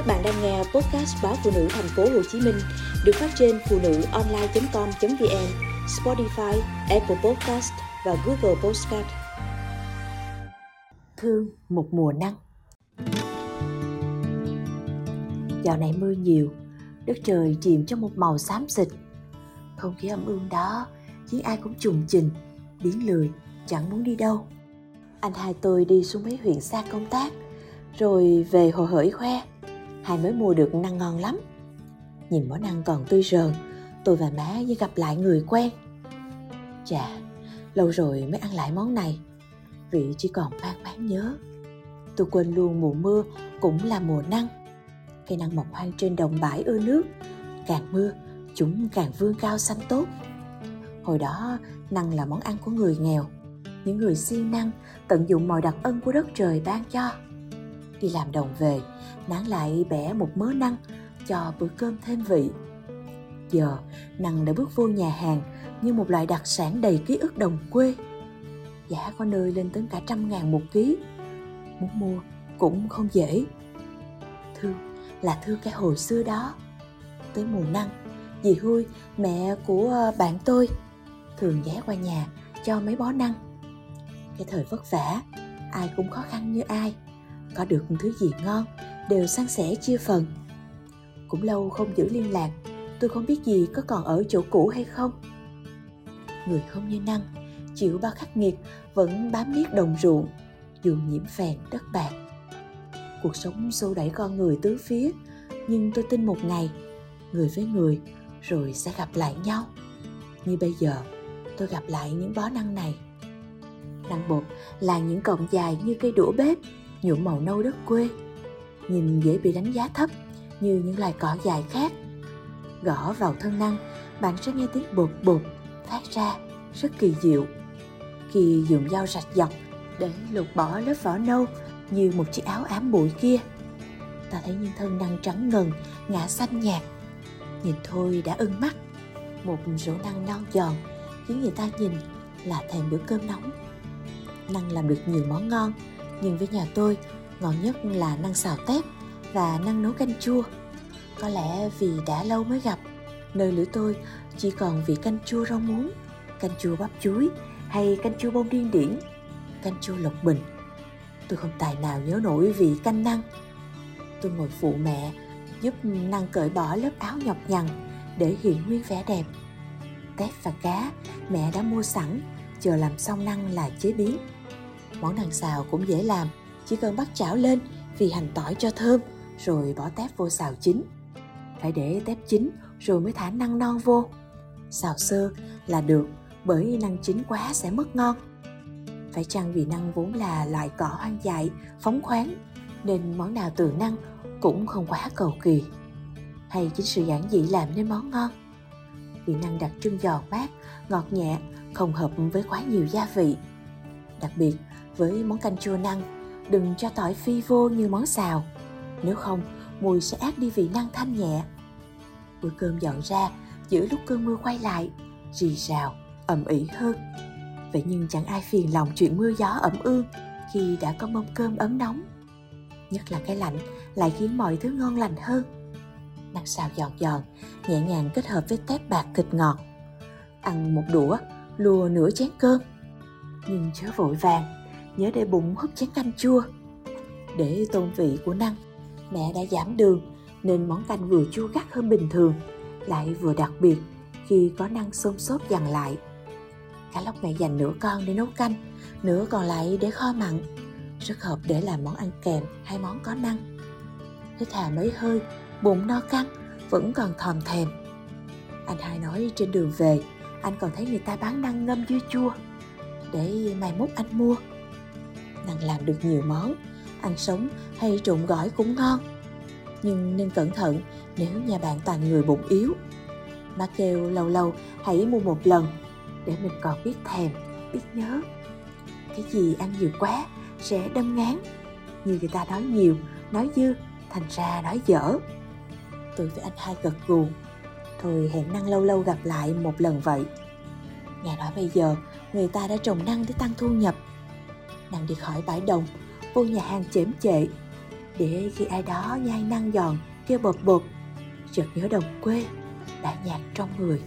Các bạn đang nghe podcast báo phụ nữ thành phố Hồ Chí Minh được phát trên phụ nữ online.com.vn, Spotify, Apple Podcast và Google Podcast. Thương một mùa nắng Dạo này mưa nhiều, đất trời chìm trong một màu xám xịt. Không khí ẩm ương đó khiến ai cũng trùng trình, biến lười, chẳng muốn đi đâu. Anh hai tôi đi xuống mấy huyện xa công tác, rồi về hồ hởi khoe hai mới mua được năng ngon lắm. Nhìn món ăn còn tươi rờn, tôi và má như gặp lại người quen. Chà, lâu rồi mới ăn lại món này. Vị chỉ còn mang máng nhớ. Tôi quên luôn mùa mưa cũng là mùa năng cây năng mọc hoang trên đồng bãi ưa nước. Càng mưa, chúng càng vươn cao xanh tốt. Hồi đó, năng là món ăn của người nghèo. Những người siêng năng tận dụng mọi đặc ân của đất trời ban cho đi làm đồng về nán lại bẻ một mớ năng cho bữa cơm thêm vị. Giờ năng đã bước vô nhà hàng như một loại đặc sản đầy ký ức đồng quê. Giá có nơi lên tới cả trăm ngàn một ký. Muốn mua cũng không dễ. Thương là thương cái hồi xưa đó. Tới mùa năng dì Hui, mẹ của ờ, bạn tôi, thường ghé qua nhà cho mấy bó năng. Cái thời vất vả, ai cũng khó khăn như ai có được thứ gì ngon đều san sẻ chia phần. Cũng lâu không giữ liên lạc, tôi không biết gì có còn ở chỗ cũ hay không. Người không như năng, chịu bao khắc nghiệt, vẫn bám miết đồng ruộng, dù nhiễm phèn đất bạc. Cuộc sống xô đẩy con người tứ phía, nhưng tôi tin một ngày, người với người rồi sẽ gặp lại nhau. Như bây giờ, tôi gặp lại những bó năng này. Năng bột là những cọng dài như cây đũa bếp nhuộm màu nâu đất quê, nhìn dễ bị đánh giá thấp như những loài cỏ dài khác. Gõ vào thân năng, bạn sẽ nghe tiếng bột bột phát ra rất kỳ diệu. Khi dùng dao rạch dọc để lột bỏ lớp vỏ nâu như một chiếc áo ám bụi kia, ta thấy những thân năng trắng ngần ngã xanh nhạt. Nhìn thôi đã ưng mắt. Một rổ năng non giòn khiến người ta nhìn là thèm bữa cơm nóng. Năng làm được nhiều món ngon nhưng với nhà tôi, ngon nhất là năng xào tép và năng nấu canh chua. Có lẽ vì đã lâu mới gặp, nơi lưỡi tôi chỉ còn vị canh chua rau muống, canh chua bắp chuối hay canh chua bông điên điển, canh chua lộc bình. Tôi không tài nào nhớ nổi vị canh năng. Tôi ngồi phụ mẹ, giúp năng cởi bỏ lớp áo nhọc nhằn để hiện nguyên vẻ đẹp. Tép và cá mẹ đã mua sẵn, chờ làm xong năng là chế biến. Món năng xào cũng dễ làm, chỉ cần bắt chảo lên vì hành tỏi cho thơm, rồi bỏ tép vô xào chín. Phải để tép chín rồi mới thả năng non vô. Xào sơ là được bởi năng chín quá sẽ mất ngon. Phải chăng vì năng vốn là loại cỏ hoang dại, phóng khoáng nên món nào từ năng cũng không quá cầu kỳ. Hay chính sự giản dị làm nên món ngon. Vì năng đặc trưng giòn mát, ngọt nhẹ, không hợp với quá nhiều gia vị. Đặc biệt, với món canh chua năng. Đừng cho tỏi phi vô như món xào. Nếu không, mùi sẽ át đi vị năng thanh nhẹ. Bữa cơm dọn ra, giữa lúc cơn mưa quay lại, rì rào, ẩm ỉ hơn. Vậy nhưng chẳng ai phiền lòng chuyện mưa gió ẩm ương khi đã có mâm cơm ấm nóng. Nhất là cái lạnh lại khiến mọi thứ ngon lành hơn. Năng xào giòn giòn, nhẹ nhàng kết hợp với tép bạc thịt ngọt. Ăn một đũa, lùa nửa chén cơm. Nhưng chớ vội vàng nhớ để bụng húp chén canh chua. Để tôn vị của năng, mẹ đã giảm đường nên món canh vừa chua gắt hơn bình thường, lại vừa đặc biệt khi có năng xôm xốp dằn lại. Cá lóc mẹ dành nửa con để nấu canh, nửa còn lại để kho mặn. Rất hợp để làm món ăn kèm hay món có năng. Hít hà mấy hơi, bụng no căng, vẫn còn thòm thèm. Anh hai nói trên đường về, anh còn thấy người ta bán năng ngâm dưa chua. Để mai mốt anh mua nàng làm được nhiều món, ăn sống hay trộn gỏi cũng ngon. Nhưng nên cẩn thận, nếu nhà bạn toàn người bụng yếu, má kêu lâu lâu hãy mua một lần để mình còn biết thèm, biết nhớ. Cái gì ăn nhiều quá sẽ đâm ngán. Như người ta nói nhiều, nói dư, thành ra nói dở. Tôi với anh hai gật gù thôi hẹn năng lâu lâu gặp lại một lần vậy. Nghe nói bây giờ người ta đã trồng năng để tăng thu nhập nàng đi khỏi bãi đồng. Vô nhà hàng chễm chệ để khi ai đó nhai năng giòn, kêu bột bột chợt nhớ đồng quê, đã nhạt trong người.